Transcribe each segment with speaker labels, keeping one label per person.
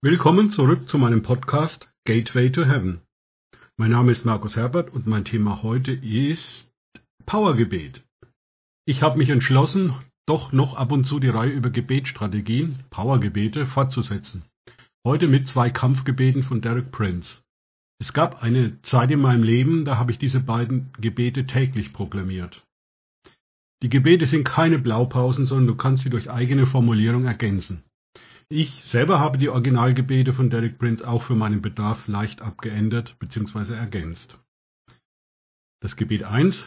Speaker 1: Willkommen zurück zu meinem Podcast Gateway to Heaven. Mein Name ist Markus Herbert und mein Thema heute ist Powergebet. Ich habe mich entschlossen, doch noch ab und zu die Reihe über Gebetsstrategien, Powergebete, fortzusetzen. Heute mit zwei Kampfgebeten von Derek Prince. Es gab eine Zeit in meinem Leben, da habe ich diese beiden Gebete täglich proklamiert. Die Gebete sind keine Blaupausen, sondern du kannst sie durch eigene Formulierung ergänzen. Ich selber habe die Originalgebete von Derek Prince auch für meinen Bedarf leicht abgeändert bzw. ergänzt. Das Gebet 1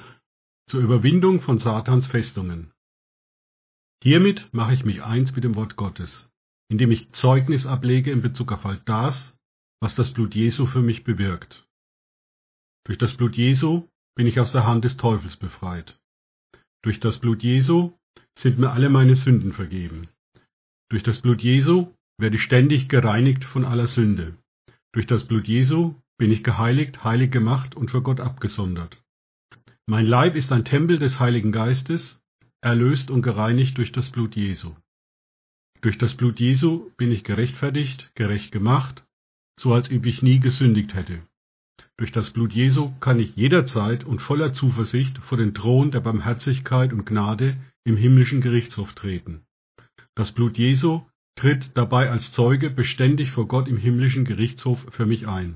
Speaker 1: zur Überwindung von Satans Festungen. Hiermit mache ich mich eins mit dem Wort Gottes, indem ich Zeugnis ablege in Bezug auf all das, was das Blut Jesu für mich bewirkt. Durch das Blut Jesu bin ich aus der Hand des Teufels befreit. Durch das Blut Jesu sind mir alle meine Sünden vergeben. Durch das Blut Jesu werde ich ständig gereinigt von aller Sünde. Durch das Blut Jesu bin ich geheiligt, heilig gemacht und für Gott abgesondert. Mein Leib ist ein Tempel des Heiligen Geistes, erlöst und gereinigt durch das Blut Jesu. Durch das Blut Jesu bin ich gerechtfertigt, gerecht gemacht, so als ob ich nie gesündigt hätte. Durch das Blut Jesu kann ich jederzeit und voller Zuversicht vor den Thron der Barmherzigkeit und Gnade im himmlischen Gerichtshof treten. Das Blut Jesu tritt dabei als Zeuge beständig vor Gott im himmlischen Gerichtshof für mich ein.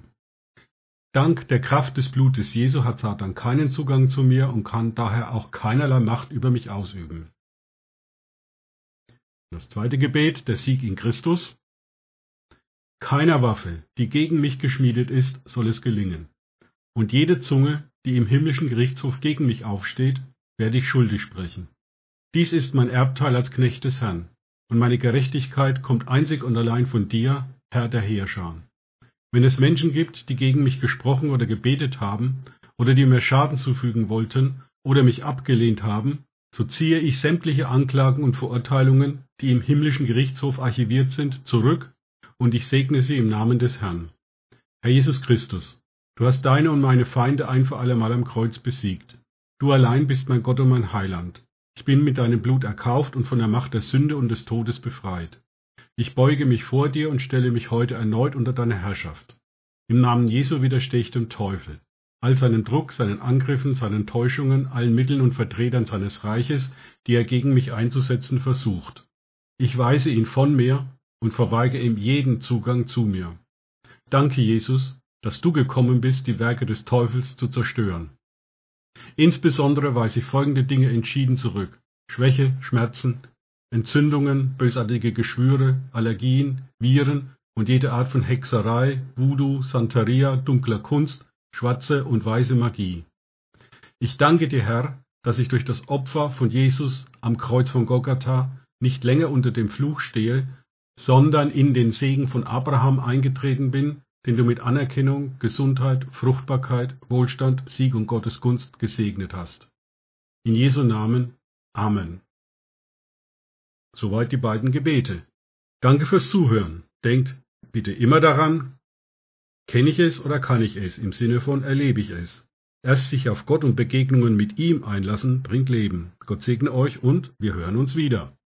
Speaker 1: Dank der Kraft des Blutes Jesu hat Satan keinen Zugang zu mir und kann daher auch keinerlei Macht über mich ausüben. Das zweite Gebet, der Sieg in Christus. Keiner Waffe, die gegen mich geschmiedet ist, soll es gelingen. Und jede Zunge, die im himmlischen Gerichtshof gegen mich aufsteht, werde ich schuldig sprechen. Dies ist mein Erbteil als Knecht des Herrn und meine Gerechtigkeit kommt einzig und allein von dir, Herr der Heerscharen. Wenn es Menschen gibt, die gegen mich gesprochen oder gebetet haben, oder die mir Schaden zufügen wollten, oder mich abgelehnt haben, so ziehe ich sämtliche Anklagen und Verurteilungen, die im himmlischen Gerichtshof archiviert sind, zurück, und ich segne sie im Namen des Herrn. Herr Jesus Christus, du hast deine und meine Feinde ein für allemal am Kreuz besiegt. Du allein bist mein Gott und mein Heiland. Ich bin mit deinem Blut erkauft und von der Macht der Sünde und des Todes befreit. Ich beuge mich vor dir und stelle mich heute erneut unter deine Herrschaft. Im Namen Jesu widerstehe ich dem Teufel, all seinen Druck, seinen Angriffen, seinen Täuschungen, allen Mitteln und Vertretern seines Reiches, die er gegen mich einzusetzen versucht. Ich weise ihn von mir und verweige ihm jeden Zugang zu mir. Danke, Jesus, dass du gekommen bist, die Werke des Teufels zu zerstören. Insbesondere weise ich folgende Dinge entschieden zurück. Schwäche, Schmerzen, Entzündungen, bösartige Geschwüre, Allergien, Viren und jede Art von Hexerei, Voodoo, Santeria, dunkler Kunst, schwarze und weiße Magie. Ich danke dir, Herr, dass ich durch das Opfer von Jesus am Kreuz von Golgatha nicht länger unter dem Fluch stehe, sondern in den Segen von Abraham eingetreten bin den du mit Anerkennung, Gesundheit, Fruchtbarkeit, Wohlstand, Sieg und Gottes Gunst gesegnet hast. In Jesu Namen. Amen. Soweit die beiden Gebete. Danke fürs Zuhören. Denkt bitte immer daran, kenne ich es oder kann ich es, im Sinne von erlebe ich es. Erst sich auf Gott und Begegnungen mit ihm einlassen, bringt Leben. Gott segne euch und wir hören uns wieder.